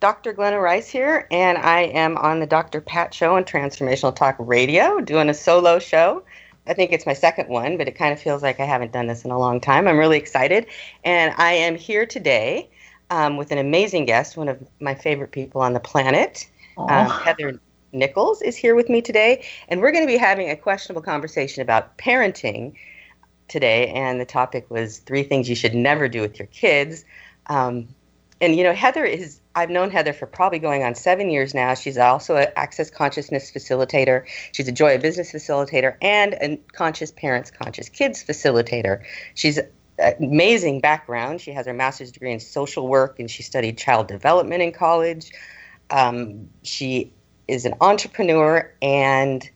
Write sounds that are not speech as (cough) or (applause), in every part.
Dr. Glenna Rice here, and I am on the Dr. Pat Show on Transformational Talk Radio, doing a solo show. I think it's my second one, but it kind of feels like I haven't done this in a long time. I'm really excited, and I am here today um, with an amazing guest, one of my favorite people on the planet. Um, Heather Nichols is here with me today, and we're going to be having a questionable conversation about parenting today. And the topic was three things you should never do with your kids. Um, and you know, Heather is. I've known Heather for probably going on seven years now. She's also an access consciousness facilitator. She's a joy of business facilitator and a conscious parents, conscious kids facilitator. She's amazing background. She has her master's degree in social work and she studied child development in college. Um, she is an entrepreneur and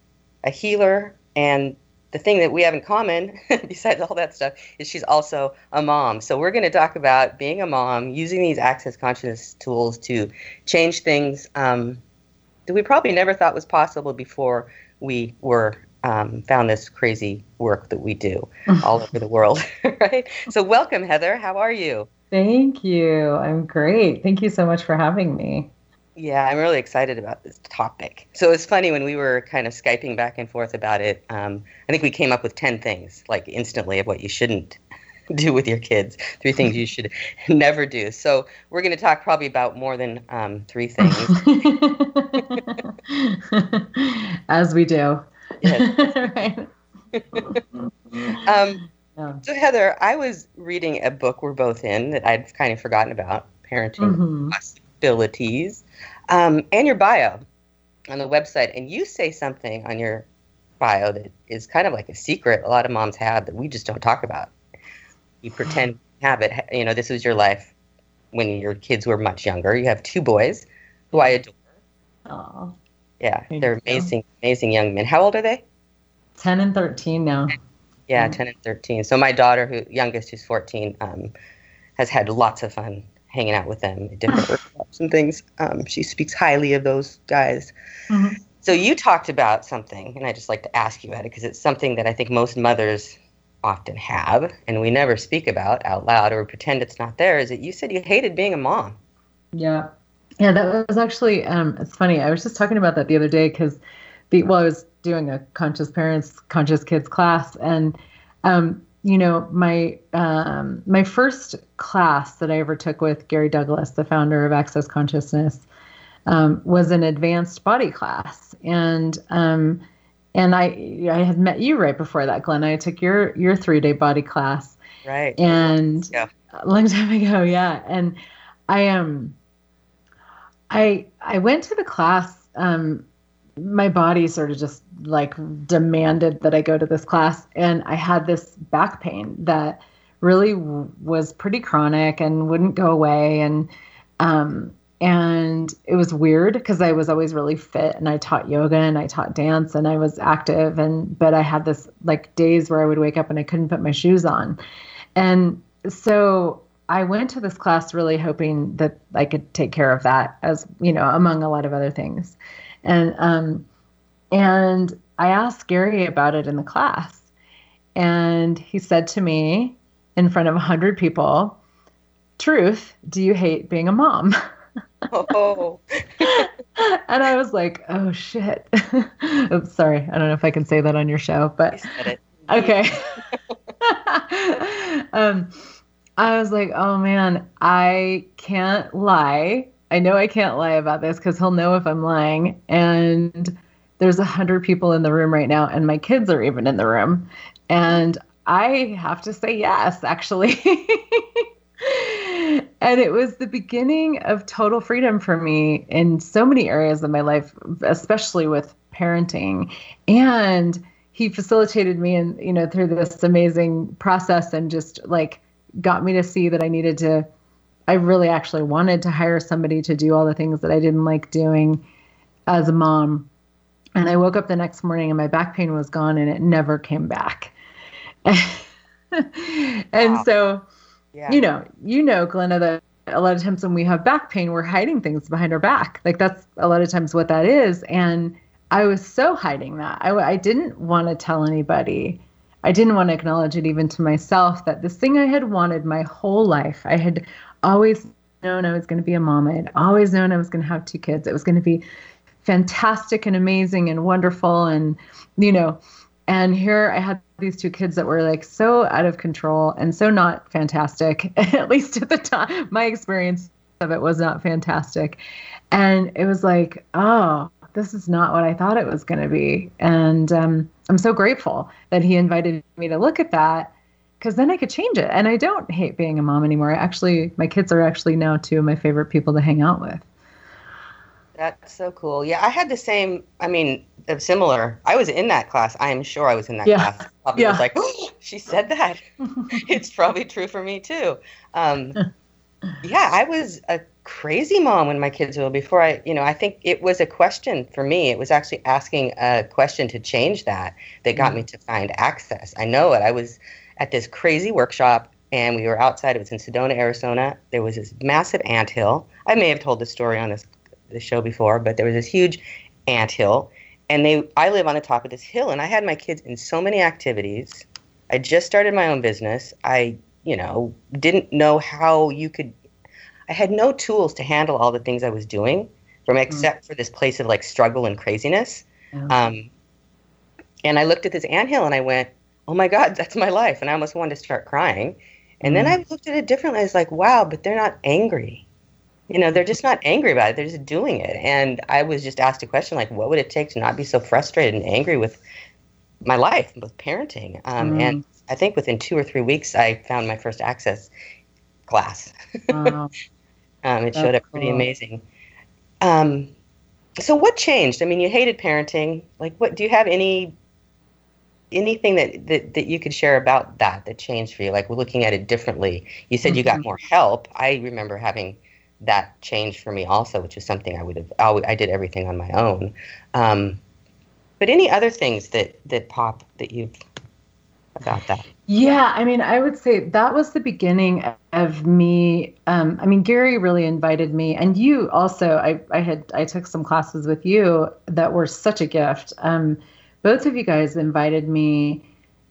a healer and the thing that we have in common, (laughs) besides all that stuff, is she's also a mom. So we're going to talk about being a mom, using these access consciousness tools to change things um, that we probably never thought was possible before we were um, found this crazy work that we do (laughs) all over the world. (laughs) right. So welcome, Heather. How are you? Thank you. I'm great. Thank you so much for having me. Yeah, I'm really excited about this topic. So it's funny when we were kind of Skyping back and forth about it. Um, I think we came up with 10 things, like instantly, of what you shouldn't (laughs) do with your kids, three things you should (laughs) never do. So we're going to talk probably about more than um, three things. (laughs) As we do. right. um, yeah. So, Heather, I was reading a book we're both in that I'd kind of forgotten about parenting mm-hmm. possibilities um, and your bio on the website. And you say something on your bio that is kind of like a secret a lot of moms have that we just don't talk about. You (gasps) pretend have it. You know, this was your life when your kids were much younger. You have two boys who I adore. Aww. Yeah, they're amazing, you. amazing young men. How old are they? 10 and 13 now. Yeah, 10 and 13. So my daughter, who youngest, who's 14, um, has had lots of fun hanging out with them at (laughs) different workshops and things. Um, she speaks highly of those guys. Mm-hmm. So you talked about something, and I just like to ask you about it because it's something that I think most mothers often have, and we never speak about out loud or pretend it's not there. Is that you said you hated being a mom? Yeah, yeah, that was actually um, it's funny. I was just talking about that the other day because the well, I was doing a conscious parents, conscious kids class, and um, you know, my um, my first class that I ever took with Gary Douglas, the founder of Access Consciousness, um, was an advanced body class, and um, and I I had met you right before that, Glenn. I took your your three day body class, right? And yeah. a long time ago, yeah. And I am, um, I I went to the class. Um, my body sort of just like demanded that I go to this class. And I had this back pain that really w- was pretty chronic and wouldn't go away. And, um, and it was weird because I was always really fit and I taught yoga and I taught dance and I was active and but I had this like days where I would wake up and I couldn't put my shoes on. And so I went to this class really hoping that I could take care of that as, you know, among a lot of other things. And um, and I asked Gary about it in the class, and he said to me in front of a hundred people, "Truth, do you hate being a mom?" Oh. (laughs) and I was like, "Oh shit." (laughs) Oops, sorry. I don't know if I can say that on your show, but okay. (laughs) um, I was like, "Oh man, I can't lie I know I can't lie about this because he'll know if I'm lying. And there's a hundred people in the room right now, and my kids are even in the room. And I have to say yes, actually. (laughs) and it was the beginning of total freedom for me in so many areas of my life, especially with parenting. And he facilitated me and you know through this amazing process and just like got me to see that I needed to I really actually wanted to hire somebody to do all the things that I didn't like doing as a mom. And I woke up the next morning and my back pain was gone and it never came back. (laughs) and wow. so, yeah. you know, you know, Glenna, that a lot of times when we have back pain, we're hiding things behind our back. Like that's a lot of times what that is. And I was so hiding that. I, I didn't want to tell anybody. I didn't want to acknowledge it even to myself that this thing I had wanted my whole life, I had always known I was going to be a mom. I had always known I was going to have two kids. It was going to be fantastic and amazing and wonderful. And, you know, and here I had these two kids that were like so out of control and so not fantastic, (laughs) at least at the time. My experience of it was not fantastic. And it was like, oh, this is not what I thought it was going to be. And um, I'm so grateful that he invited me to look at that because then I could change it. And I don't hate being a mom anymore. I actually, my kids are actually now two of my favorite people to hang out with. That's so cool. Yeah, I had the same. I mean, similar. I was in that class. I am sure I was in that yeah. class. Probably yeah. was like, oh, (gasps) she said that. (laughs) it's probably true for me too. Um, yeah, I was a crazy mom when my kids were before I, you know, I think it was a question for me. It was actually asking a question to change that that got mm-hmm. me to find access. I know it. I was at this crazy workshop and we were outside. It was in Sedona, Arizona. There was this massive ant hill. I may have told this story on this the show before, but there was this huge ant hill, and they I live on the top of this hill, and I had my kids in so many activities. I just started my own business. I you know didn't know how you could. I had no tools to handle all the things I was doing, from mm. except mm. for this place of like struggle and craziness. Um, and I looked at this ant hill and I went, "Oh my God, that's my life!" And I almost wanted to start crying. And mm. then I looked at it differently. I was like, "Wow, but they're not angry." you know they're just not angry about it they're just doing it and i was just asked a question like what would it take to not be so frustrated and angry with my life with parenting um, mm. and i think within two or three weeks i found my first access class wow. (laughs) um, it showed up pretty cool. amazing um, so what changed i mean you hated parenting like what do you have any anything that, that that you could share about that that changed for you like we're looking at it differently you said mm-hmm. you got mm-hmm. more help i remember having that change for me also, which is something I would have. I did everything on my own. Um, but any other things that that pop that you've about that? Yeah, I mean, I would say that was the beginning of me. Um, I mean, Gary really invited me, and you also. I I had I took some classes with you that were such a gift. Um, both of you guys invited me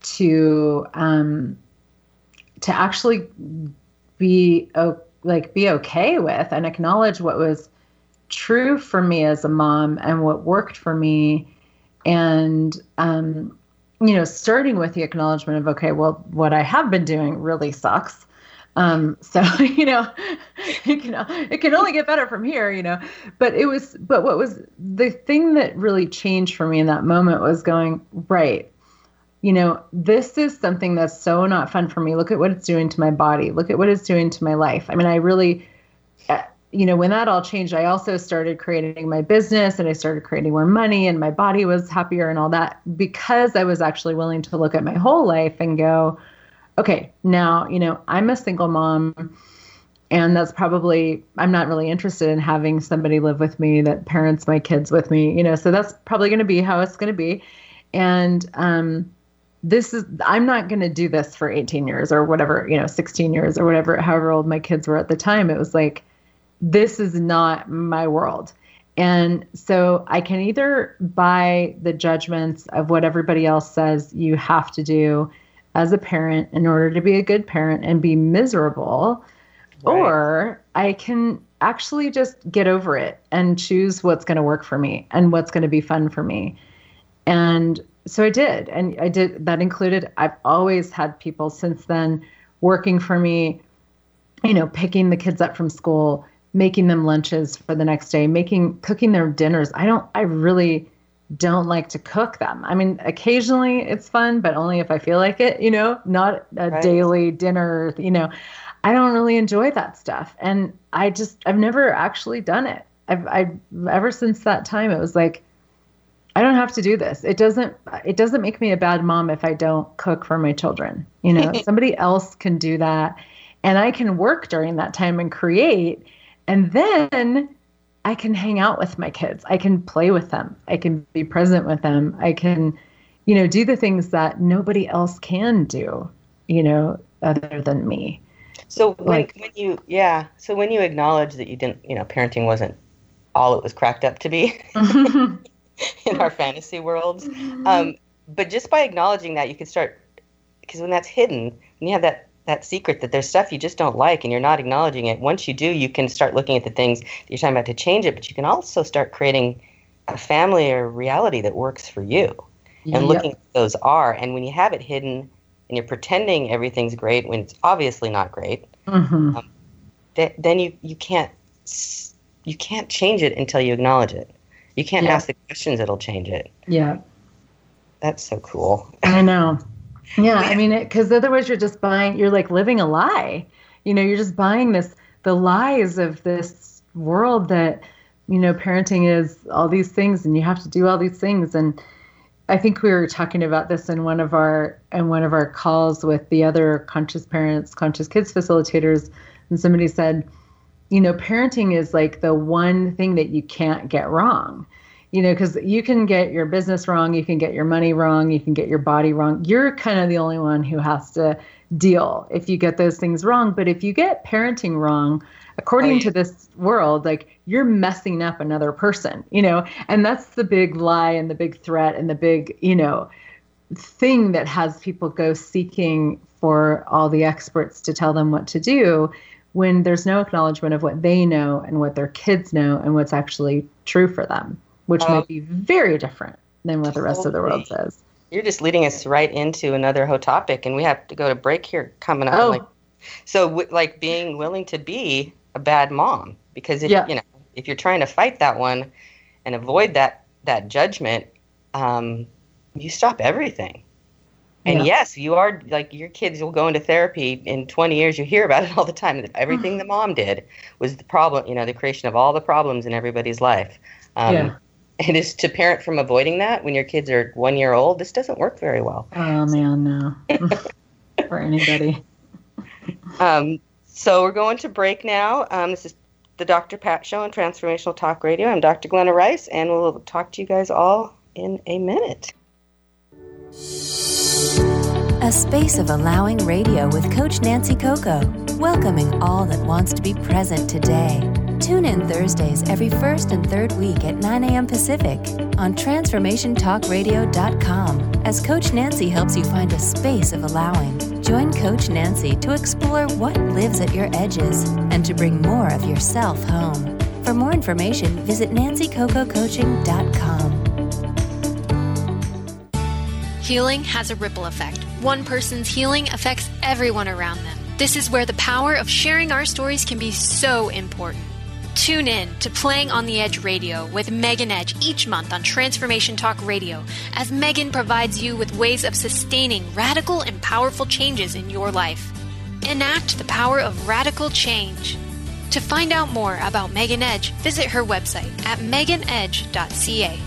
to um, to actually be like be okay with and acknowledge what was true for me as a mom and what worked for me. And um, you know starting with the acknowledgement of okay well what i have been doing really sucks um, so (laughs) you know it can it can only get better from here you know but it was but what was the thing that really changed for me in that moment was going right you know, this is something that's so not fun for me. Look at what it's doing to my body. Look at what it's doing to my life. I mean, I really, uh, you know, when that all changed, I also started creating my business and I started creating more money and my body was happier and all that because I was actually willing to look at my whole life and go, okay, now, you know, I'm a single mom and that's probably i'm not really interested in having somebody live with me that parents my kids with me you know so that's probably going to be how it's going to be. And um this is i'm not going to do this for 18 years or whatever you know 16 years or whatever however old my kids were at the time. It was like this is not my world. And so i can either buy the judgments of what everybody else says you have to do as a parent in order to be a good parent and be miserable right. or i can actually just get over it and choose what's going to work for me and what's going to be fun for me and so I did. And I did, that included, I've always had people since then working for me, you know, picking the kids up from school, making them lunches for the next day, making, cooking their dinners. I don't, I really don't like to cook them. I mean, occasionally it's fun, but only if I feel like it, you know, not a right. daily dinner, you know. I don't really enjoy that stuff. And I just, I've never actually done it. I've, I've, ever since that time, it was like, I don't have to do this. It doesn't it doesn't make me a bad mom if I don't cook for my children. You know, (laughs) somebody else can do that. and I can work during that time and create. And then I can hang out with my kids. I can play with them. I can be present with them. I can, you know, do the things that nobody else can do, you know, other than me. So when, like, when you, yeah, so when you acknowledge that you didn't, you know, parenting wasn't all it was cracked up to be (laughs) (laughs) in our fantasy worlds, um, but just by acknowledging that, you can start, because when that's hidden, when you have that that secret that there's stuff you just don't like and you're not acknowledging it. Once you do, you can start looking at the things that you're talking about to change it, but you can also start creating a family or reality that works for you and yep. looking at those are. And when you have it hidden and you're pretending everything's great when it's obviously not great, mm-hmm. um, th- then you, you can't you can't change it until you acknowledge it. You can't ask the questions that'll change it. Yeah. That's so cool. I know. Yeah, I mean, because otherwise you're just buying, you're like living a lie. You know, you're just buying this, the lies of this world that, you know, parenting is all these things and you have to do all these things. And I think we were talking about this in one of our, in one of our calls with the other conscious parents, conscious kids facilitators. And somebody said, you know, parenting is like the one thing that you can't get wrong you know, because you can get your business wrong, you can get your money wrong, you can get your body wrong. You're kind of the only one who has to deal if you get those things wrong. But if you get parenting wrong, according to this world, like you're messing up another person, you know, and that's the big lie and the big threat and the big, you know, thing that has people go seeking for all the experts to tell them what to do when there's no acknowledgement of what they know and what their kids know and what's actually true for them which might um, be very different than what the rest of the world says. You're just leading us right into another whole topic, and we have to go to break here coming up. Oh. Like, so, w- like being willing to be a bad mom, because if yeah. you know if you're trying to fight that one and avoid that that judgment, um, you stop everything. And yeah. yes, you are like your kids will go into therapy in 20 years. You hear about it all the time. That (sighs) everything the mom did was the problem, you know, the creation of all the problems in everybody's life. Um, yeah (laughs) it is to parent from avoiding that when your kids are one year old. This doesn't work very well. Oh man, no, (laughs) for anybody. Um, so we're going to break now. Um, this is the Dr. Pat Show on Transformational Talk Radio. I'm Dr. Glenna Rice, and we'll talk to you guys all in a minute. A space of allowing radio with Coach Nancy Coco, welcoming all that wants to be present today. Tune in Thursdays every first and third week at 9 a.m. Pacific on TransformationTalkRadio.com as Coach Nancy helps you find a space of allowing. Join Coach Nancy to explore what lives at your edges and to bring more of yourself home. For more information, visit NancyCocoCoaching.com. Healing has a ripple effect. One person's healing affects everyone around them. This is where the power of sharing our stories can be so important. Tune in to Playing on the Edge Radio with Megan Edge each month on Transformation Talk Radio as Megan provides you with ways of sustaining radical and powerful changes in your life. Enact the power of radical change. To find out more about Megan Edge, visit her website at meganedge.ca.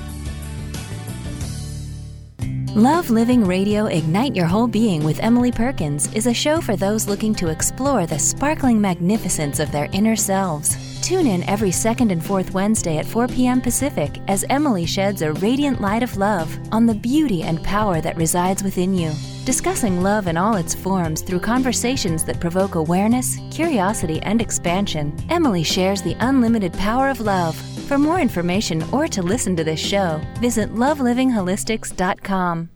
Love Living Radio Ignite Your Whole Being with Emily Perkins is a show for those looking to explore the sparkling magnificence of their inner selves. Tune in every second and fourth Wednesday at 4 p.m. Pacific as Emily sheds a radiant light of love on the beauty and power that resides within you. Discussing love in all its forms through conversations that provoke awareness, curiosity, and expansion, Emily shares the unlimited power of love. For more information or to listen to this show, visit lovelivingholistics.com.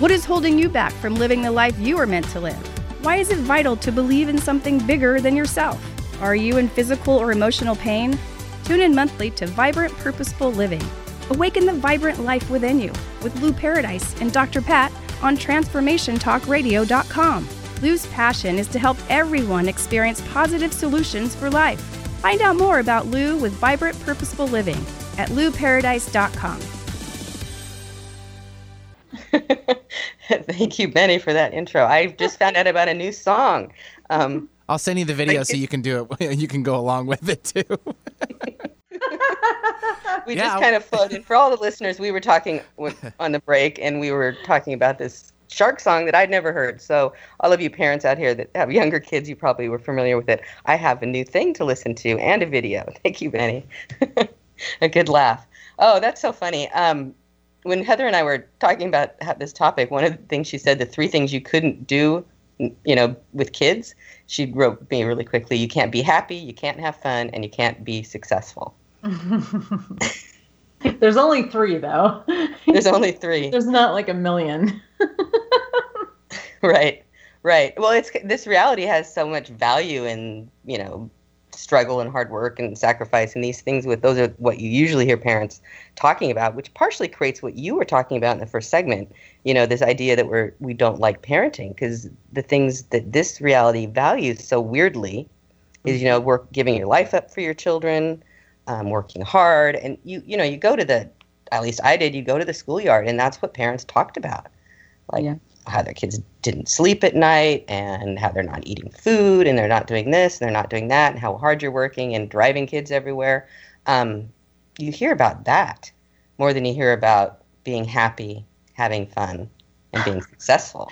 What is holding you back from living the life you are meant to live? Why is it vital to believe in something bigger than yourself? Are you in physical or emotional pain? Tune in monthly to Vibrant Purposeful Living. Awaken the vibrant life within you with Lou Paradise and Dr. Pat on TransformationTalkRadio.com. Lou's passion is to help everyone experience positive solutions for life. Find out more about Lou with Vibrant Purposeful Living at louparadise.com. (laughs) Thank you, Benny, for that intro. I just found out about a new song. Um, I'll send you the video so you can do it. (laughs) You can go along with it too. (laughs) we Yeah. just kind of floated. For all the listeners, we were talking with, on the break, and we were talking about this shark song that I'd never heard. So, all of you parents out here that have younger kids, you probably were familiar with it. I have a new thing to listen to and a video. Thank you, Benny. a good laugh. Oh, that's so funny. Um, when Heather and I were talking about this topic, one of the things she said, the three things you couldn't do, you know, with kids, she wrote me really quickly. You can't be happy, you can't have fun, and you can't be successful. (laughs) There's only three though. There's only three. There's not like a million. (laughs) right right well it's this reality has so much value in you know struggle and hard work and sacrifice and these things with those are what you usually hear parents talking about which partially creates what you were talking about in the first segment. You know this idea that we're we don't like parenting because the things that this reality values so weirdly is you know work giving your life up for your children um, working hard and you you know you go to the at least i did you go to the schoolyard and that's what parents talked about. Like Yeah. How their kids didn't sleep at night and how they're not eating food and they're not doing this and they're not doing that and how hard you're working and driving kids everywhere. Um, you hear about that more than you hear about being happy, having fun, and being successful.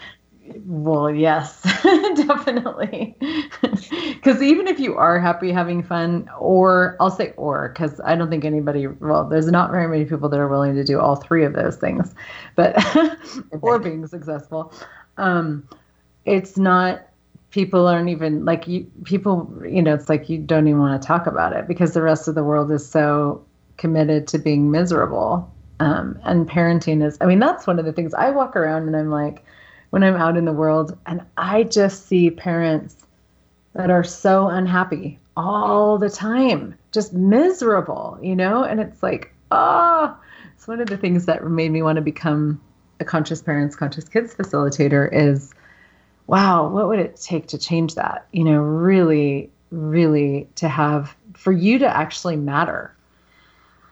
Well, yes, (laughs) definitely. (laughs) Because even if you are happy having fun, or I'll say or, because I don't think anybody, well, there's not very many people that are willing to do all three of those things, but, (laughs) or being successful. Um, it's not, people aren't even like you, people, you know, it's like you don't even want to talk about it because the rest of the world is so committed to being miserable. Um, and parenting is, I mean, that's one of the things I walk around and I'm like, when I'm out in the world and I just see parents that are so unhappy all the time, just miserable, you know? And it's like, oh, it's one of the things that made me want to become a conscious parents, conscious kids facilitator is wow, what would it take to change that? You know, really, really to have for you to actually matter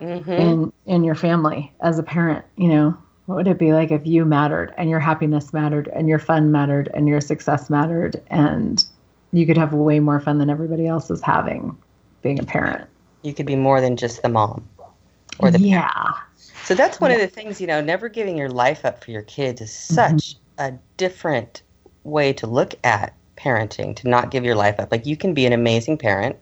Mm-hmm. in in your family as a parent you know what would it be like if you mattered and your happiness mattered and your fun mattered and your success mattered? And you could have way more fun than everybody else is having being a parent. You could be more than just the mom or the yeah. So that's one of the things, you know, never giving your life up for your kids is such mm-hmm. a different way to look at parenting, to not give your life up. Like you can be an amazing parent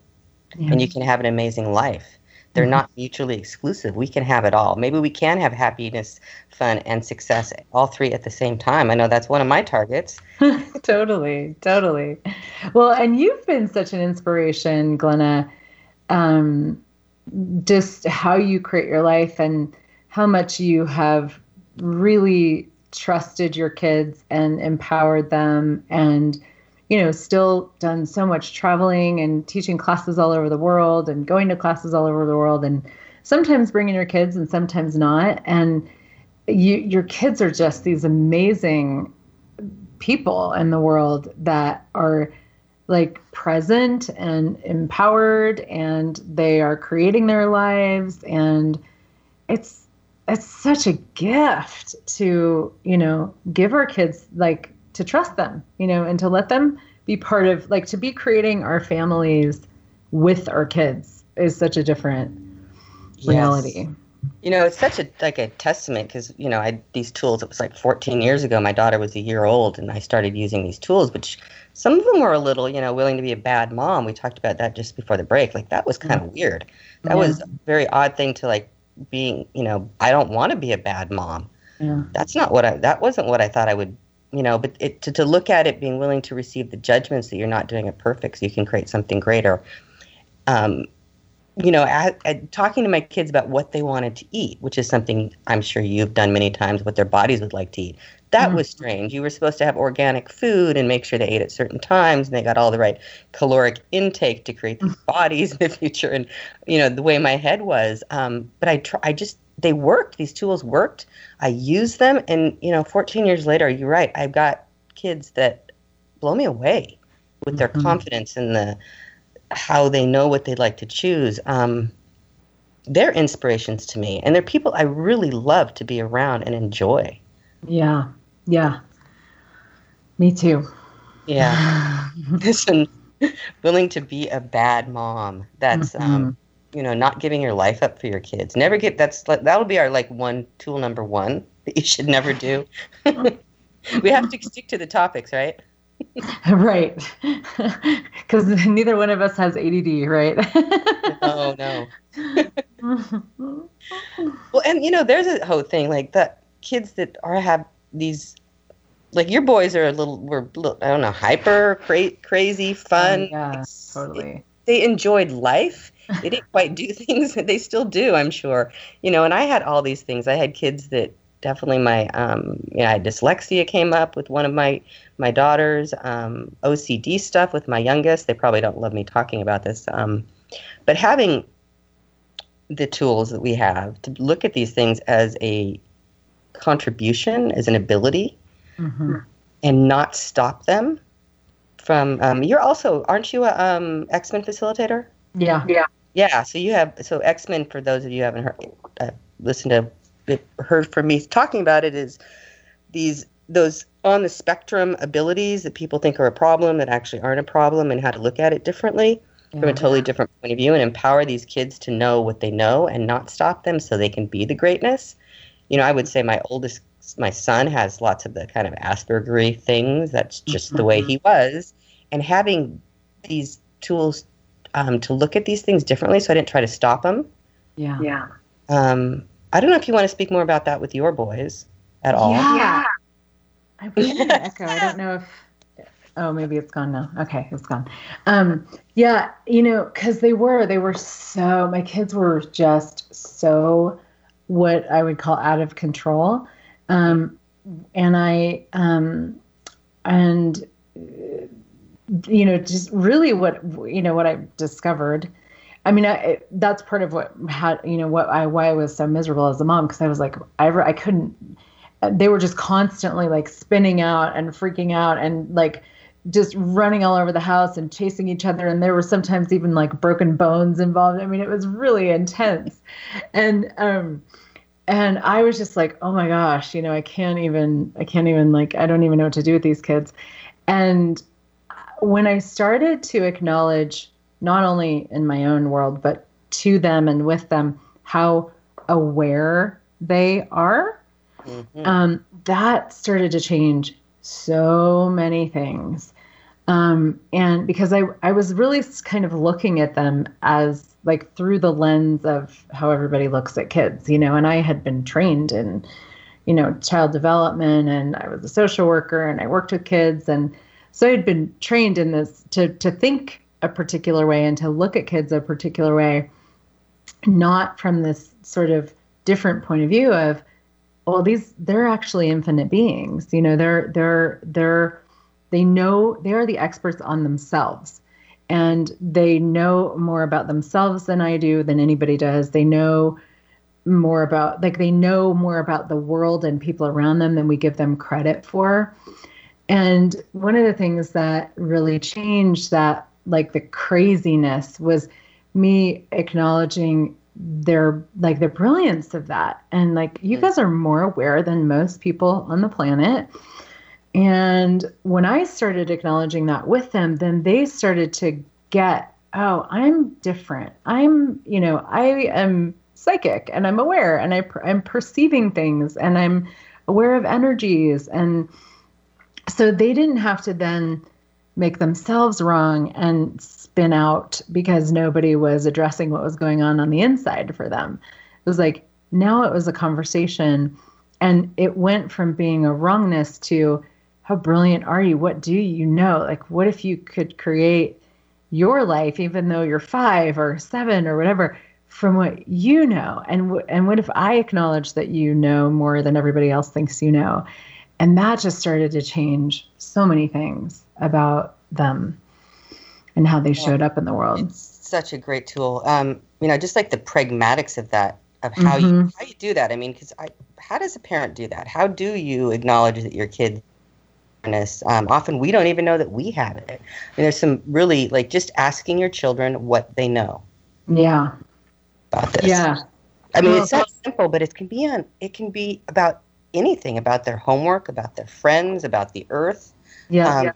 and you can have an amazing life. They're not mutually exclusive. We can have it all. Maybe we can have happiness, fun, and success, all three at the same time. I know that's one of my targets. (laughs) totally totally well and you've been such an inspiration glenna um, just how you create your life and how much you have really trusted your kids and empowered them and you know still done so much traveling and teaching classes all over the world and going to classes all over the world and sometimes bringing your kids and sometimes not. And you your kids are just these amazing people in the world that are like present and empowered and they are creating their lives. And it's it's such a gift to you know give our kids like to trust them you know and to let them be part of like to be creating our families with our kids is such a different reality You know, it's such a like a testament because you know I had these tools. It was like 14 years ago. My daughter was a year old, and I started using these tools. Which some of them were a little, you know, willing to be a bad mom. We talked about that just before the break. Like that was kind of weird. That Yeah. was a very odd thing to like being. You know, I don't want to be a bad mom. yeah That's not what I. That wasn't what I thought I would you know, but it, to, to look at it, being willing to receive the judgments that you're not doing it perfect so you can create something greater. Um, you know, at, at talking to my kids about what they wanted to eat, which is something I'm sure you've done many times, what their bodies would like to eat. That mm. was strange. You were supposed to have organic food and make sure they ate at certain times and they got all the right caloric intake to create these bodies in the future. And, you know, the way my head was. Um, but I, try, I just, they worked. These tools worked. I used them. And, you know, 14 years later, you're right. I've got kids that blow me away with their mm-hmm. confidence in the, how they know what they'd like to choose. Um, they're inspirations to me, and they're people I really love to be around and enjoy. Yeah, yeah, me too. Yeah, (sighs) (laughs) listen, willing to be a bad mom. That's mm-hmm. um, you know, not giving your life up for your kids. Never get that's that'll be our like one tool number one (laughs) that you should never do. (laughs) we have to stick to the topics, right? (laughs) right. Because neither one of us has ADD, right? oh, no. well, and you know, there's a whole thing like that kids that are have these like your boys are a little were I don't know hyper cra- crazy fun oh, yeah totally they enjoyed life they didn't quite do (laughs) things that they still do I'm sure you know and I had all these things I had kids that definitely my um, you know, I had dyslexia came up with one of my my daughters, um, OCD stuff with my youngest. They probably don't love me talking about this, um, but having the tools that we have to look at these things as a contribution, as an ability, mm-hmm. and not stop them from. Um, you're also, aren't you a um, X Men facilitator? Yeah, yeah, yeah. So you have so X Men. For those of you who haven't heard, uh, listened to heard from me talking about it is these those on the spectrum abilities that people think are a problem that actually aren't a problem and how to look at it differently yeah. from a totally different point of view and empower these kids to know what they know and not stop them so they can be the greatness you know i would say my oldest my son has lots of the kind of aspergery things that's just mm-hmm. the way he was and having these tools um, to look at these things differently so i didn't try to stop them. yeah yeah um, I don't know if you want to speak more about that with your boys at all. Yeah. I believe an echo. I don't know if. Oh, maybe it's gone now. Okay, it's gone. Um, yeah, you know, because they were, they were so. My kids were just so, what I would call out of control, um, and I, um, and you know, just really what you know what I discovered I mean, I, that's part of what had you know what I why I was so miserable as a mom because I was like I I couldn't. They were just constantly like spinning out and freaking out and like just running all over the house and chasing each other and there were sometimes even like broken bones involved. I mean, it was really intense, and um, and I was just like, oh my gosh, you know, I can't even I can't even like I don't even know what to do with these kids, and when I started to acknowledge not only in my own world, but to them and with them, how aware they are. Mm-hmm. Um, that started to change so many things. Um, and because I, I was really kind of looking at them as like through the lens of how everybody looks at kids, you know, and I had been trained in, you know, child development and I was a social worker and I worked with kids. And so I'd been trained in this to, to think a particular way and to look at kids a particular way, not from this sort of different point of view of, well, these they're actually infinite beings. You know, they're they're they're they know they are the experts on themselves. And they know more about themselves than I do, than anybody does. They know more about like they know more about the world and people around them than we give them credit for. And one of the things that really changed that like the craziness was me acknowledging their like the brilliance of that. And like you mm. guys are more aware than most people on the planet. And when i started acknowledging that with them then they started to get oh i'm different. I'm you know i am psychic and i'm aware and I, i'm perceiving things and i'm aware of energies and so they didn't have to then make themselves wrong and spin out because nobody was addressing what was going on on the inside for them. It was like now it was a conversation and it went from being a wrongness to how brilliant are you? What do you know? Like, what if you could create your life, even though you're five or seven or whatever, from what you know? And w- and what if I acknowledge that you know more than everybody else thinks you know? And that just started to change so many things about them and how they showed up in the world. It's such a great tool. Um, you know, just like the pragmatics of that, of how Mm-hmm. you how you do that. I mean, because I, how does a parent do that? How do you acknowledge that your kid? Um, often we don't even know that we have it. I mean, there's some really like just asking your children what they know Yeah. about this. Yeah. I mean, Well, it's not simple, but it can be on. It can be about anything, about their homework, about their friends, about the earth. Yeah. Um,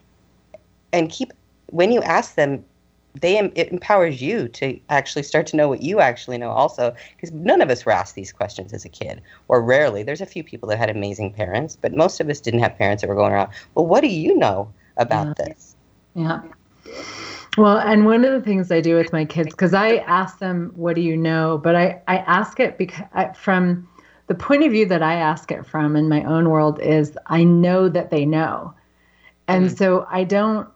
And keep when you ask them, they it empowers you to actually start to know what you actually know. Also, because none of us were asked these questions as a kid, or rarely. There's a few people that had amazing parents, but most of us didn't have parents that were going around. Well, what do you know about this? Yeah. Well, and one of the things I do with my kids, because I ask them, "What do you know?" But I I ask it because I, from the point of view that I ask it from in my own world is I know that they know, and so I don't.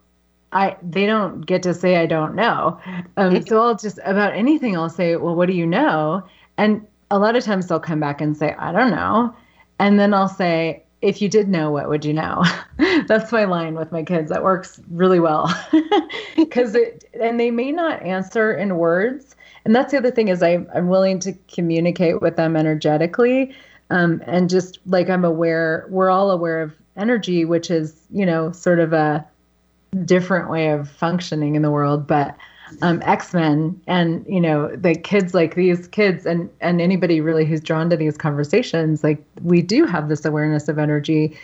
I they don't get to say I don't know. Um, so I'll just about anything I'll say, well, what do you know? And a lot of times they'll come back and say I don't know, and then I'll say if you did know, what would you know? (laughs) That's my line with my kids. That works really well (laughs) because it and they may not answer in words. And that's the other thing is I, I'm willing to communicate with them energetically. Um, and just like I'm aware, we're all aware of energy, which is, you know, sort of a different way of functioning in the world. But um, X-Men and, you know, the kids like these kids and, and anybody really who's drawn to these conversations, like we do have this awareness of energy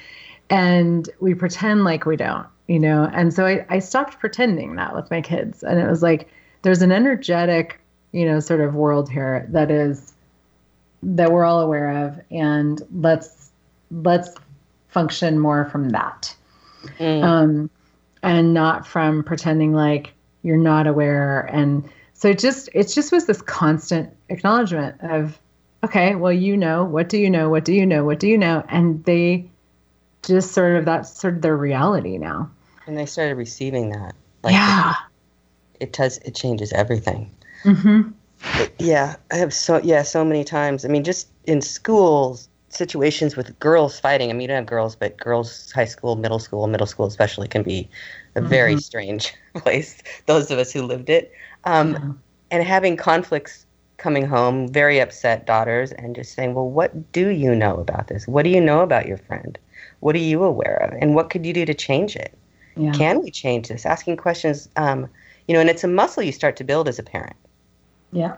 and we pretend like we don't, you know? And so I, I stopped pretending that with my kids. And it was like, there's an energetic, you know, sort of world here that is, that we're all aware of. And let's, let's function more from that. Um, and not from pretending like you're not aware. And so it just, it just was this constant acknowledgement of, okay, well, you know, what do you know? What do you know? What do you know? And they, just sort of that's sort of their reality now. And they started receiving that. Like yeah. It, it does. It changes everything. Mm-hmm. Yeah, I have so yeah so many times. I mean, just in schools situations with girls fighting. I mean, you don't have girls, but girls, high school, middle school, middle school especially, can be a very Mhm. strange (laughs) place. Those of us who lived it, um, and having conflicts coming home, very upset daughters, and just saying, "Well, what do you know about this? What do you know about your friend? What are you aware of? And what could you do to change it? Yeah. Can we change this? Asking questions, um, you know, and it's a muscle you start to build as a parent Yeah.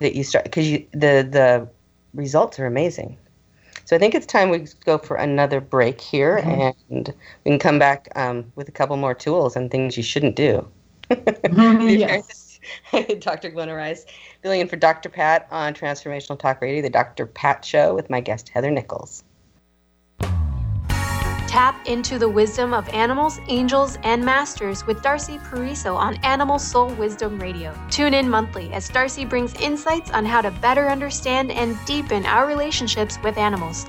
that you start because you the the results are amazing. So I think it's time we go for another break here, Okay. and we can come back um, with a couple more tools and things you shouldn't do. (laughs) yes. (laughs) Dr. Glenna Rice, filling in for Dr. Pat on Transformational Talk Radio, the Dr. Pat Show with my guest Heather Nichols. Tap into the wisdom of animals, angels, and masters with Darcy Pariso on Animal Soul Wisdom Radio. Tune in monthly as Darcy brings insights on how to better understand and deepen our relationships with animals.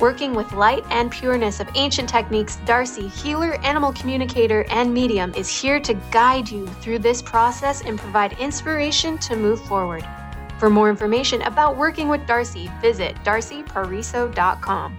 Working with light and pureness of ancient techniques, Darcy, healer, animal communicator, and medium, is here to guide you through this process and provide inspiration to move forward. For more information about working with Darcy, visit darcypariso.com.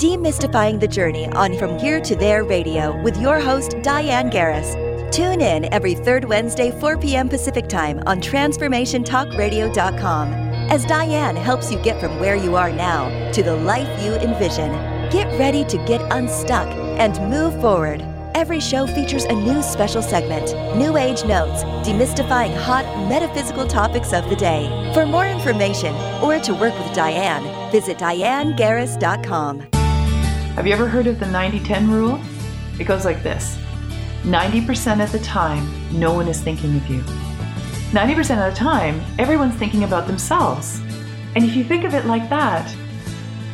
Demystifying the Journey on From Here to There Radio with your host, Diane Garris. Tune in every third Wednesday, 4 p.m. Pacific Time on TransformationTalkRadio.com as Diane helps you get from where you are now to the life you envision. Get ready to get unstuck and move forward. Every show features a new special segment, New Age Notes, demystifying hot metaphysical topics of the day. For more information or to work with Diane, visit dianegarris.com. Have you ever heard of the 90 10 rule? It goes like this 90% of the time, no one is thinking of you. 90% of the time, everyone's thinking about themselves. And if you think of it like that,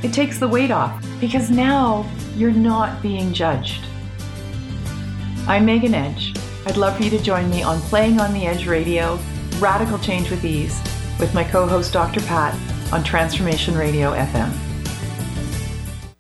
it takes the weight off because now you're not being judged. I'm Megan Edge. I'd love for you to join me on Playing on the Edge Radio, Radical Change with Ease, with my co host Dr. Pat on Transformation Radio FM.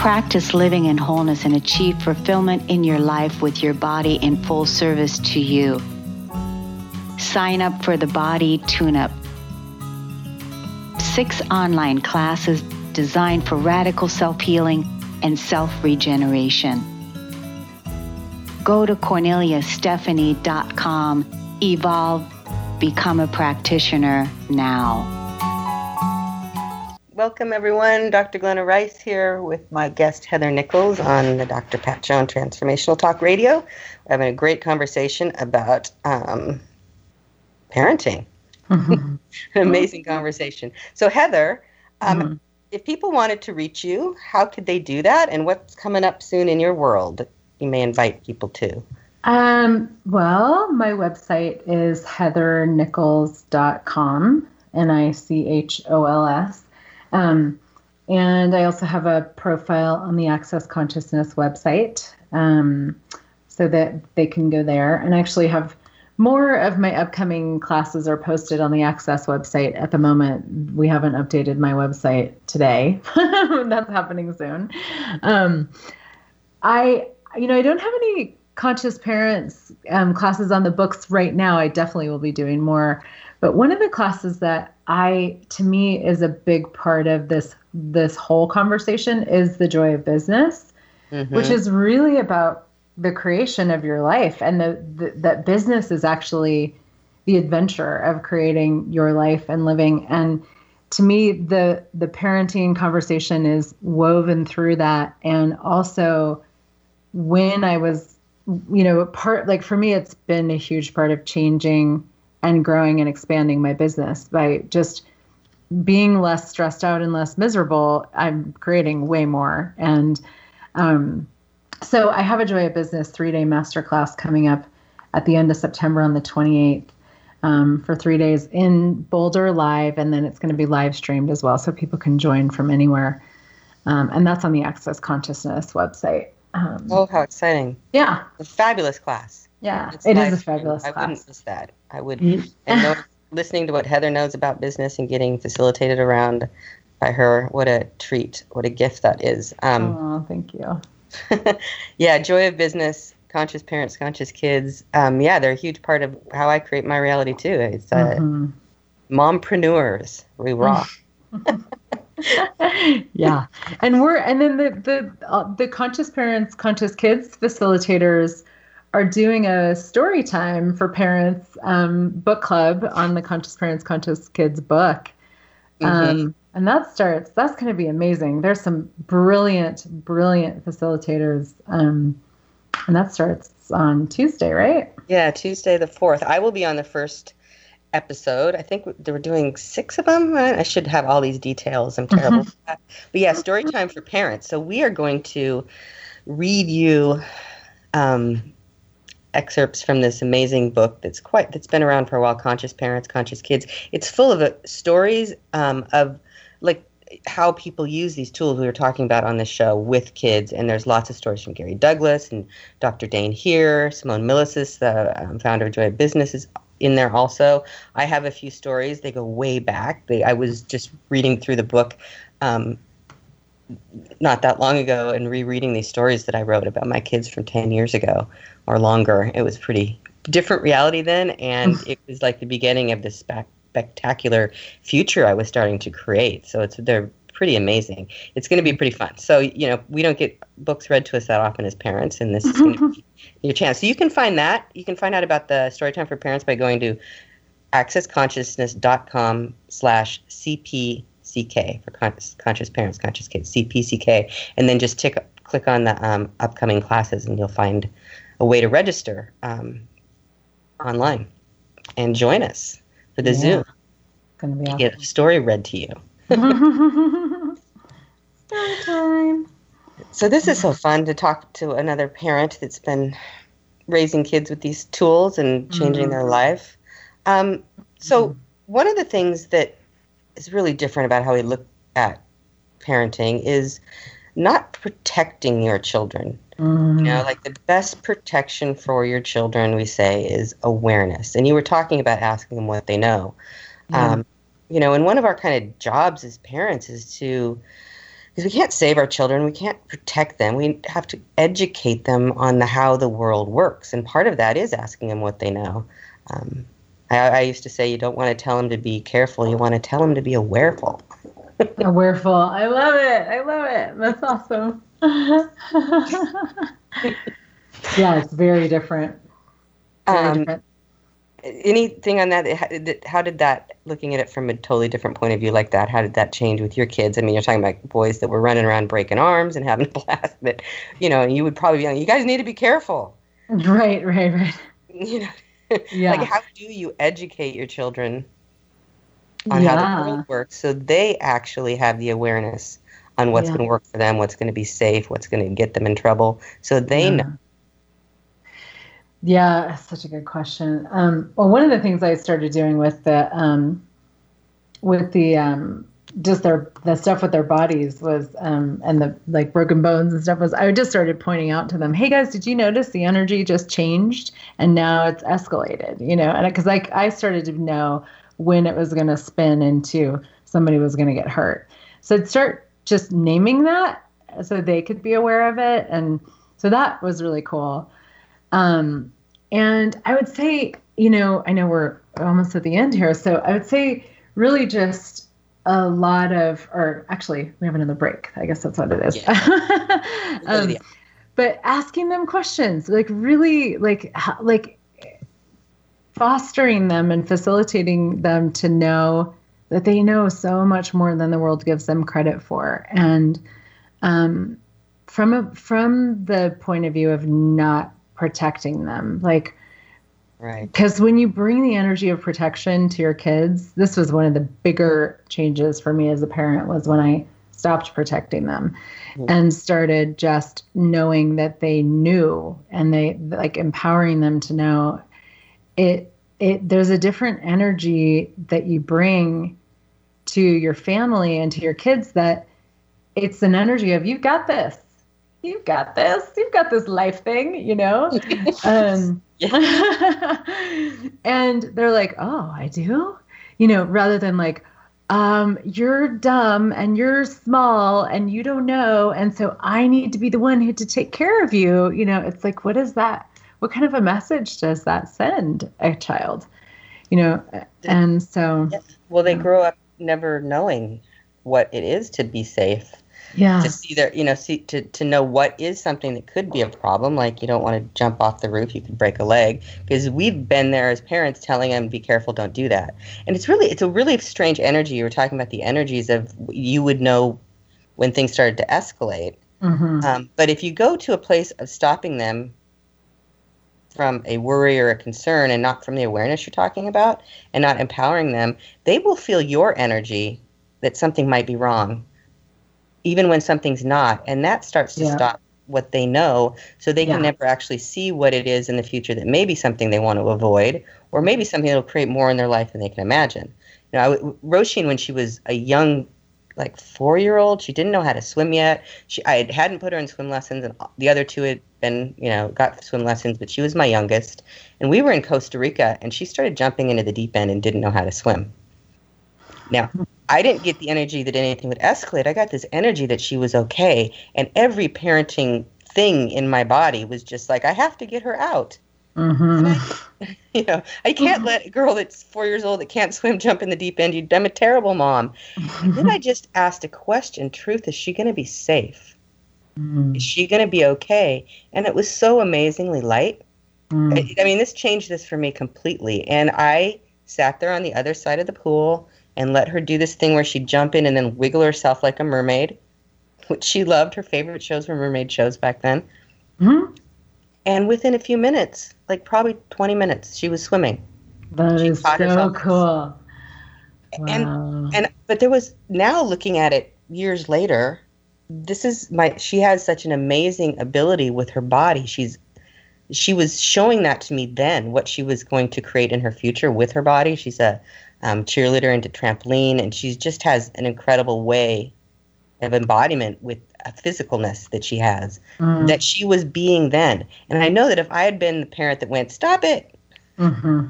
Practice living in wholeness and achieve fulfillment in your life with your body in full service to you. Sign up for the Body Tune Up. Six online classes designed for radical self healing and self regeneration. Go to CorneliaStephanie.com, evolve, become a practitioner now. Welcome, everyone. Dr. Glenna Rice here with my guest Heather Nichols on the Dr. Pat on Transformational Talk Radio. We're having a great conversation about um, parenting. (laughs) An amazing conversation. So, Heather, um, mm-hmm. if people wanted to reach you, how could they do that? And what's coming up soon in your world that you may invite people to? Um, well, my website is heathernichols.com, N I C H O L S. Um, and I also have a profile on the Access Consciousness website um, so that they can go there. And I actually have more of my upcoming classes are posted on the Access website at the moment. We haven't updated my website today. (laughs) That's happening soon. Um, I, you know, I don't have any conscious parents um, classes on the books right now. I definitely will be doing more. But one of the classes that I to me is a big part of this this whole conversation is the joy of business, mm-hmm. which is really about the creation of your life and the, the that business is actually the adventure of creating your life and living and to me the the parenting conversation is woven through that and also when i was you know part like for me it's been a huge part of changing and growing and expanding my business. By just being less stressed out and less miserable i'm creating way more. And um, so i have a joy of business three day masterclass coming up at the end of september on the 28th um, for three days in boulder live and then it's going to be live streamed as well so people can join from anywhere. Um, and that's on the access consciousness website. Um, oh how exciting. Yeah. A fabulous class. Yeah it's it is a fabulous I class. wouldn't miss that I would, mm-hmm. and know, listening to what Heather knows about business and getting facilitated around by her, what a treat, what a gift that is. Um, oh, thank you. (laughs) yeah, joy of business, conscious parents, conscious kids. Um, yeah, they're a huge part of how I create my reality too. It's uh, mm-hmm. mompreneurs. We rock. (laughs) yeah, and we're and then the the uh, the conscious parents, conscious kids facilitators are doing a story time for parents um, book club on the Conscious Parents, Conscious Kids book. Mm-hmm. Um, and that starts, that's going to be amazing. There's some brilliant, brilliant facilitators. Um, and that starts on Tuesday, right? Yeah, Tuesday the 4th. I will be on the first episode. I think they were doing six of them. I should have all these details. I'm terrible. but yeah, story time for parents. So we are going to read you um, excerpts from this amazing book that's quite that's been around for a while conscious parents conscious kids. It's full of uh, stories um, of like how people use these tools we were talking about on the show with kids. And there's lots of stories from gary douglas and dr Dain Heer simone milasas the um, founder of joy of business is in there also. I have a few stories. They go way back. They, i was just reading through the book um, not that long ago and rereading these stories that I wrote about my kids from 10 years ago or longer. It was pretty different reality then, and (laughs) it was like the beginning of this spectacular future I was starting to create. So it's they're pretty amazing. It's going to be pretty fun. So, you know, we don't get books read to us that often as parents, and this is going (laughs) to be your chance. So you can find that. You can find out about the Storytime for Parents by going to accessconsciousness.com slash CPCK for con- conscious parents, conscious kids, CPCK, and then just tick, click on the um, upcoming classes and you'll find a way to register um, online and join us for the Yeah. Zoom. Gonna be to get a story read to you. (laughs) (laughs) Story time. So this is so fun to talk to another parent that's been raising kids with these tools and changing Mhm. their life. Um, so one of the things that is really different about how we look at parenting is not protecting your children. You know, like the best protection for your children, we say, is awareness. And you were talking about asking them what they know. Yeah. Um, you know, and one of our kind of jobs as parents is to, because we can't save our children, we can't protect them. We have to educate them on the how the world works, and part of that is asking them what they know. Um, I, I used to say, you don't want to tell them to be careful; you want to tell them to be awareful. (laughs) Awareful. I love it. I love it. That's awesome. (laughs) yeah, it's very different. Very Um, different. anything on that How did- how did that looking at it from a totally different point of view like that how did that change with your kids i mean you're talking about boys that were running around breaking arms and having (laughs) a blast but you know you would probably be like you guys need to be careful Right, right, right. you know (laughs) Yeah. like how do you educate your children on how the world works so they actually have the awareness on what's Yeah. going to work for them what's going to be safe what's going to get them in trouble so they Yeah. know Yeah, such a good question. Um, well, one of the things I started doing with the um, with the um, just their the stuff with their bodies was um, and the like broken bones and stuff was I just started pointing out to them, hey guys, did you notice the energy just changed and now it's escalated? You know, and because like I started to know when it was going to spin into somebody was going to get hurt, so I'd start just naming that so they could be aware of it, and so that was really cool. Um, and I would say, you know, I know we're almost at the end here, so I would say really just a lot of, or actually, we have another break. I guess that's what it is. (laughs) um, but asking them questions, like really, like, how, like fostering them and facilitating them to know that they know so much more than the world gives them credit for, and um, from a from the point of view of not protecting them, like right. Because when you bring the energy of protection to your kids, this was one of the bigger changes for me as a parent was when I stopped protecting them and started just knowing that they knew and they like empowering them to know. It it there's a different energy that you bring to your family and to your kids that it's an energy of you've got this. You've got this. You've got this life thing you know? (laughs) Um (laughs) and they're like oh i do? You know rather than like um you're dumb and you're small and you don't know and so i need to be the one who to take care of you. You know it's like what is that what kind of a message does that send a child? You know and so well they grow up never knowing what it is to be safe yeah. to see their you know see to, to know what is something that could be a problem. Like you don't want to jump off the roof you could break a leg because we've been there as parents telling them be careful don't do that. And it's really it's a really strange energy. You were talking about the energies of you would know when things started to escalate. Mhm. um, but if you go to a place of stopping them from a worry or a concern and not from the awareness you're talking about and not empowering them, they will feel your energy that something might be wrong, even when something's not. And that starts to Yeah. stop what they know so they can never actually see what it is in the future that may be something they want to avoid or maybe something that'll create more in their life than they can imagine. You know, I Roisin, when she was a young like four year old. She didn't know how to swim yet. She I hadn't put her in swim lessons, and the other two had been you know got swim lessons, but she was my youngest. And we were in Costa Rica, and she started jumping into the deep end and didn't know how to swim. Now. I didn't get the energy that anything would escalate. I got this energy that she was okay. And every parenting thing in my body was just like, I have to get her out. Mm-hmm. (laughs) you know, I can't let a girl that's four years old that can't swim jump in the deep end. You, I'm a terrible mom. and then I (laughs) just asked a question: Truth, is she going to be safe? Mm-hmm. Is she going to be okay? And it was so amazingly light. Mm. I, I mean, this changed this for me completely. And I sat there on the other side of the pool and let her do this thing where she'd jump in and then wiggle herself like a mermaid, which she loved. Her favorite shows were mermaid shows back then. Mhm. And within a few minutes, like probably 20 minutes, she was swimming. That She is so herself. cool. Wow. And and but there was now looking at it years later, this is my she has such an amazing ability with her body. She's she was showing that to me then what she was going to create in her future with her body. She's a um, cheerleader into trampoline, and she just has an incredible way of embodiment with a physicalness that she has Mm. that she was being then. And I know that if I had been the parent that went, "Stop it," hmm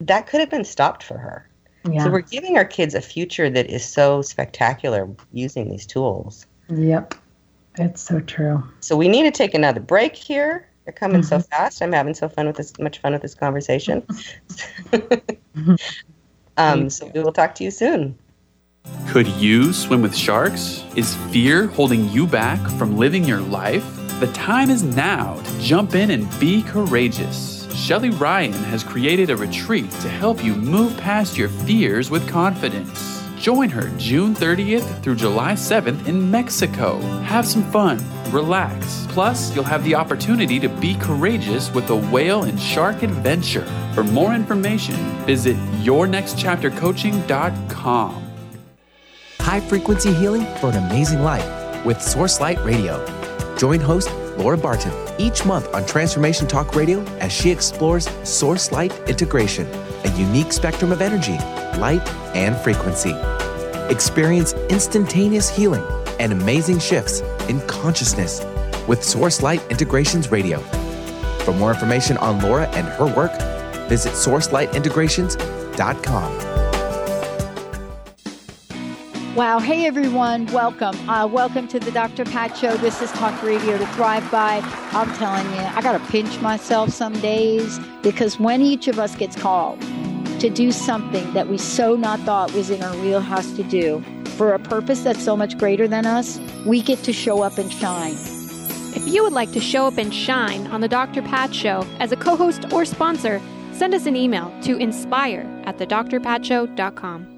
that could have been stopped for her. Yeah. So we're giving our kids a future that is so spectacular using these tools. Yep. It's so true. So we need to take another break here. They're coming so Mm-hmm. fast. I'm having so fun with this much fun with this conversation. (laughs) (laughs) um, so we will talk to you soon. Could you swim with sharks? Is fear holding you back from living your life? The time is now to jump in and be courageous. Shelly Ryan has created a retreat to help you move past your fears with confidence. Join her June 30th through July 7th in Mexico. Have some fun, relax. Plus, you'll have the opportunity to be courageous with a whale and shark adventure. For more information, visit yournextchaptercoaching.com. High frequency healing for an amazing life with Source Light Radio. Join host Laura Barton each month on Transformation Talk Radio as she explores Source Light integration, a unique spectrum of energy, light, and frequency. Experience instantaneous healing and amazing shifts in consciousness with Source Light Integrations Radio. For more information on Laura and her work, visit sourcelightintegrations.com. Wow. Hey, everyone. Welcome. Uh, welcome to the Dr. Pat Show. This is Talk Radio to Thrive By. I'm telling you, I got to pinch myself some days because when each of us gets called to do something that we so not thought was in our wheelhouse to do for a purpose that's so much greater than us, we get to show up and shine. If you would like to show up and shine on the Dr. Pat Show as a co host or sponsor, send us an email to inspire at thedrpatshow.com.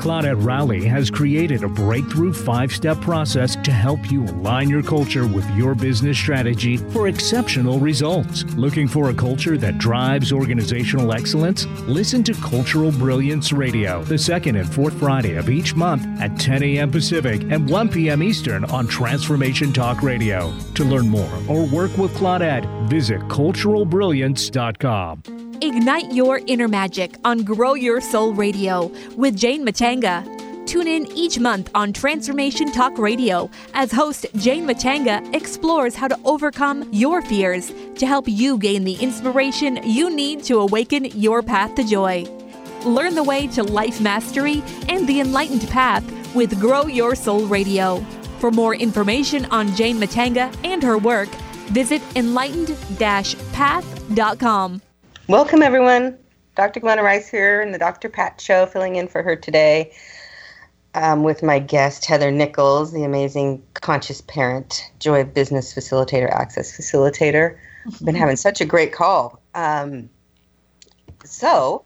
Claudette Rowley has created a breakthrough five step process to help you align your culture with your business strategy for exceptional results. Looking for a culture that drives organizational excellence? Listen to Cultural Brilliance Radio the second and fourth Friday of each month at 10 a.m. Pacific and 1 p.m. Eastern on Transformation Talk Radio. To learn more or work with Claudette, visit culturalbrilliance.com. Ignite your inner magic on Grow Your Soul Radio with Jane Matanga. Tune in each month on Transformation Talk Radio as host Jane Matanga explores how to overcome your fears to help you gain the inspiration you need to awaken your path to joy. Learn the way to life mastery and the enlightened path with Grow Your Soul Radio. For more information on Jane Matanga and her work, visit enlightened-path.com. Welcome, everyone. Dr. Glenna Rice here in the Dr. Pat Show, filling in for her today um, with my guest, Heather Nichols, the amazing conscious parent, joy of business facilitator, access facilitator. Been having such a great call. Um, so,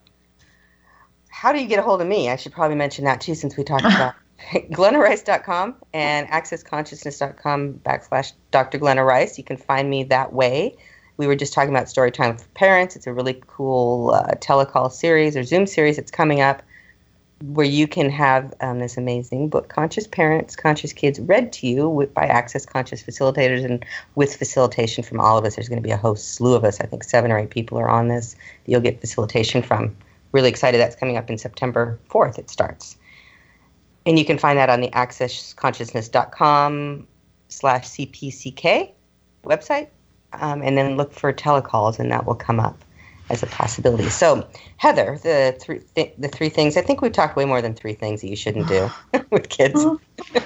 how do you get a hold of me? I should probably mention that too, since we talked about (laughs) glennarice.com and accessconsciousness.com backslash Dr. Glenna Rice. You can find me that way. We were just talking about story time for parents. It's a really cool uh, telecall series or Zoom series that's coming up where you can have um, this amazing book, Conscious Parents, Conscious Kids, read to you with, by Access Conscious facilitators and with facilitation from all of us. There's going to be a whole slew of us. I think seven or eight people are on this. that You'll get facilitation from. Really excited. That's coming up in September 4th. It starts. And you can find that on the accessconsciousness.com slash CPCK website. Um, and then look for telecalls, and that will come up as a possibility. So, Heather, the three th- the three things I think we've talked way more than three things that you shouldn't do (gasps) (laughs) with kids.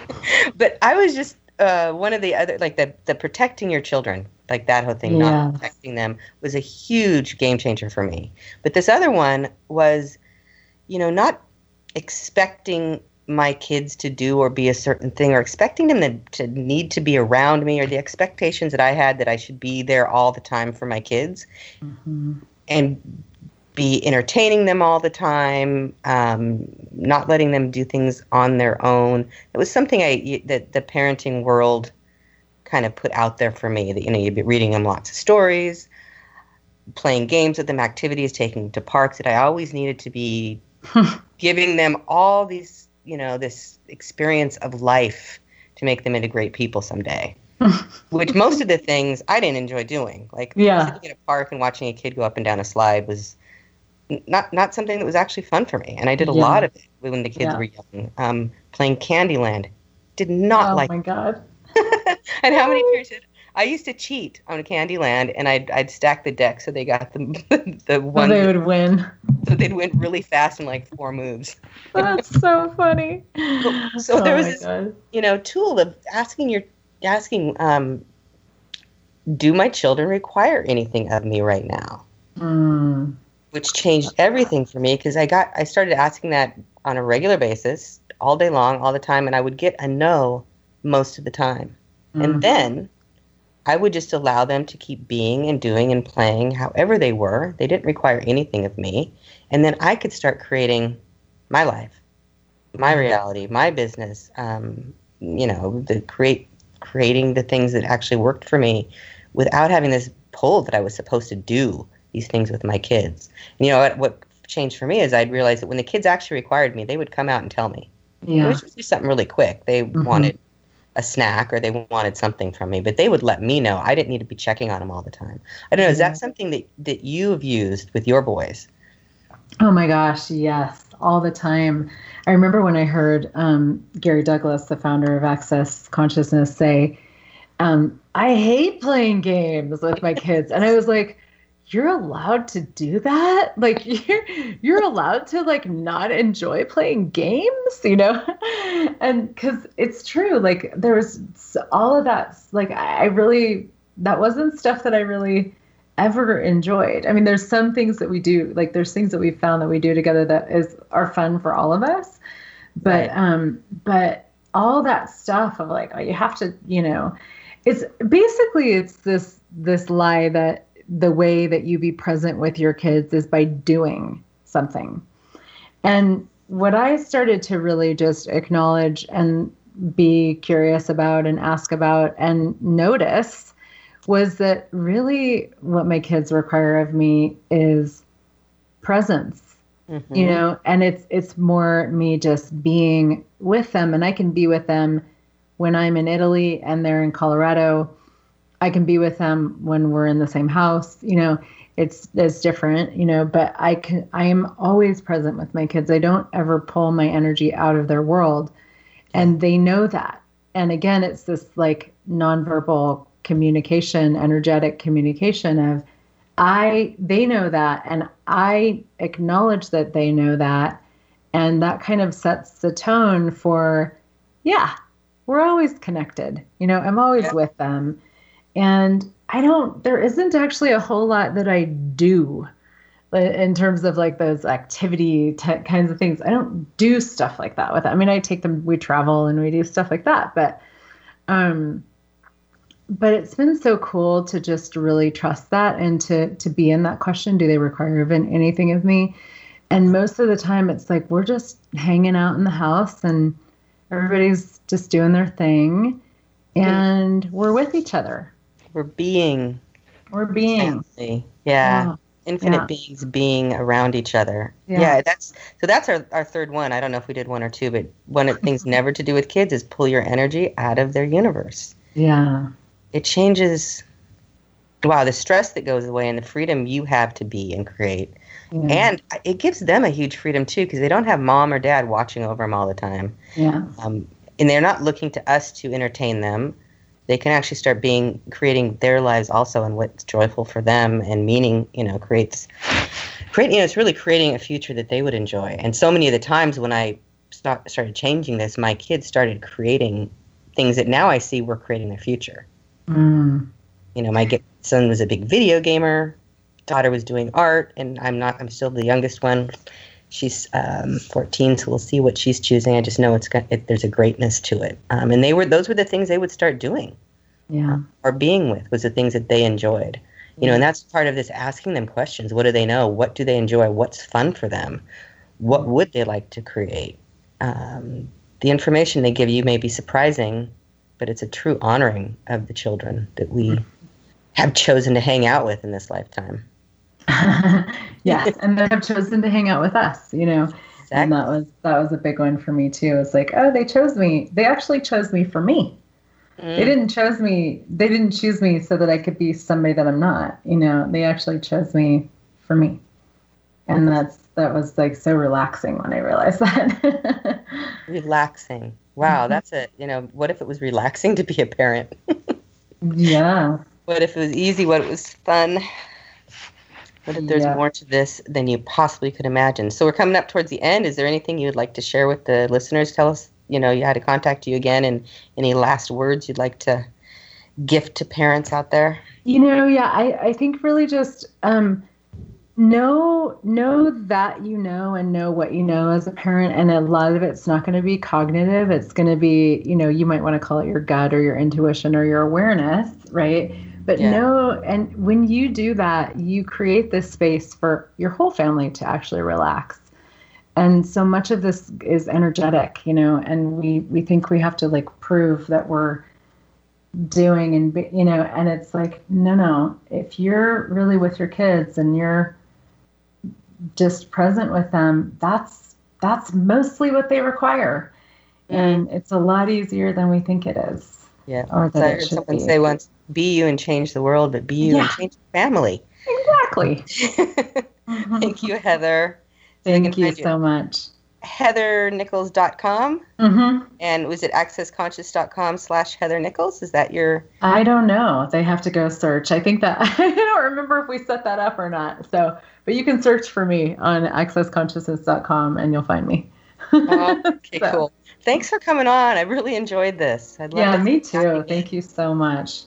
(laughs) but I was just uh, one of the other like the the protecting your children, like that whole thing, not protecting them, was a huge game changer for me. But this other one was, you know, not expecting my kids to do or be a certain thing or expecting them to, to need to be around me or the expectations that I had that I should be there all the time for my kids and be entertaining them all the time, um, not letting them do things on their own. It was something I that the parenting world kind of put out there for me. That you know, you'd be reading them lots of stories, playing games with them, activities, taking them to parks. That I always needed to be (laughs) giving them all these, you know, this experience of life to make them into great people someday. (laughs) Which most of the things I didn't enjoy doing, like Yeah. sitting in a park and watching a kid go up and down a slide, was not not something that was actually fun for me. And I did a Yeah. lot of it when the kids Yeah. were young. Um, playing Candyland, did not oh like. my god. (laughs) And how many parents did? I used to cheat on Candyland, and I'd I'd stack the deck so they got the (laughs) the So one they would win. so they'd win really fast in like four moves. (laughs) That's so funny. So Oh there was this, God. you know, tool of asking your asking, um, do my children require anything of me right now? Mm. Which changed everything for me because I got I started asking that on a regular basis, all day long, all the time, and I would get a no most of the time. Mhm. And then I would just allow them to keep being and doing and playing however they were. They didn't require anything of me. And then I could start creating my life, my reality, my business, um, you know, the create creating the things that actually worked for me without having this pull that I was supposed to do these things with my kids. And, you know what, what changed for me is I'd realized that when the kids actually required me, they would come out and tell me. Yeah. It was just something really quick. They Mhm. wanted a snack or they wanted something from me, but they would let me know. I didn't need to be checking on them all the time. I don't know. Is that something that, that you have used with your boys? Oh my gosh, yes, all the time. I remember when I heard um, Gary Douglas, the founder of Access Consciousness, say, um, I hate playing games with my kids. And I was like, you're allowed to do that? Like (laughs) you're you're allowed to like not enjoy playing games you know? (laughs) And because it's true like there was all of that like i I really that wasn't stuff that i really ever enjoyed. I mean there's some things that we do like there's things that we found that we do together that is are fun for all of us. But um but all that stuff of like oh you have to you know it's basically it's this this lie that the way that you be present with your kids is by doing something. And what i started to really just acknowledge and be curious about and ask about and notice was that really what my kids require of me is presence mm-hmm. you know and it's it's more me just being with them. And i can be with them when i'm in italy and they're in colorado i can be with them when we're in the same house you know it's it's different you know but i can i am always present with my kids. I don't ever pull my energy out of their world. And they know that. And again it's this like nonverbal communication energetic communication of I they know that and I acknowledge that they know that. And that kind of sets the tone for yeah, we're always connected. You know, I'm always with them. And I don't there isn't actually a whole lot that I do in terms of like those activity t- kinds of things. I don't do stuff like that with them. I mean, I take them we travel and we do stuff like that, but um but it's been so cool to just really trust that and to to be in that question do they require even anything of me and most of the time it's like we're just hanging out in the house and everybody's just doing their thing and we're with each other We're being. we're being family. Yeah. Wow. infinite Yeah. beings being around each other. Yeah. Yeah. that's so that's our, our third one. I don't know if we did one or two, but one of the things (laughs) never to do with kids is pull your energy out of their universe. Yeah. It changes wow, the stress that goes away and the freedom you have to be and create. Yeah. And it gives them a huge freedom too because they don't have mom or dad watching over them all the time. Yeah. Um, and they're not looking to us to entertain them. They can actually start being creating their lives also and what's joyful for them and meaning, you know, creates create you know, it's really creating a future that they would enjoy. And so many of the times when I start, started changing this, my kids started creating things that now I see were creating their future. Mm. You know, my son was a big video gamer, daughter was doing art, and I'm not. I'm still the youngest one. She's um, 14, so we'll see what she's choosing. I just know it's got it, there's a greatness to it. Um, and they were those were the things they would start doing Yeah. or being with was the things that they enjoyed. You know, and that's part of this asking them questions. What do they know? What do they enjoy? What's fun for them? What would they like to create? Um, the information they give you may be surprising, but it's a true honoring of the children that we have chosen to hang out with in this lifetime. (laughs) yes, and they have chosen to hang out with us, you know. And that was that was a big one for me too. It's like, oh, they chose me. They actually chose me for me. They mm. didn't chose me. They didn't choose me so that I could be somebody that I'm not. You know, they actually chose me for me, and that's that was like so relaxing when I realized (laughs) that. Relaxing. Wow, mm-hmm. that's it. You know, what if it was relaxing to be a parent? (laughs) yeah. What if it was easy? What if it was fun? What if there's Yeah. more to this than you possibly could imagine? So we're coming up towards the end. Is there anything you'd like to share with the listeners? Tell us, you know, you had to contact you again, and any last words you'd like to gift to parents out there? You know, yeah, I, I think really just um, know know that you know and know what you know as a parent, and a lot of it's not going to be cognitive. It's going to be, you know, you might want to call it your gut or your intuition or your awareness, right? But Yeah. know, and when you do that, you create this space for your whole family to actually relax. And so much of this is energetic, you know, and we we think we have to like prove that we're doing and be, you know and it's like no no if you're really with your kids and you're just present with them that's that's mostly what they require and it's a lot easier than we think it is Yeah. or that I it heard should someone be. say once, "Be you and change the world, but be you and change your family." exactly. (laughs) Thank you, Heather. So thank you so much. Heathernichols.com hmm and was it accessconscious.com slash heather nichols is that your i don't know. They have to go search. I think that (laughs) i don't remember if we set that up or not. So but you can search for me on accessconsciousness.com and you'll find me. Okay (laughs) cool. Thanks for coming on. I really enjoyed this. I'd love yeah me too. thank you so much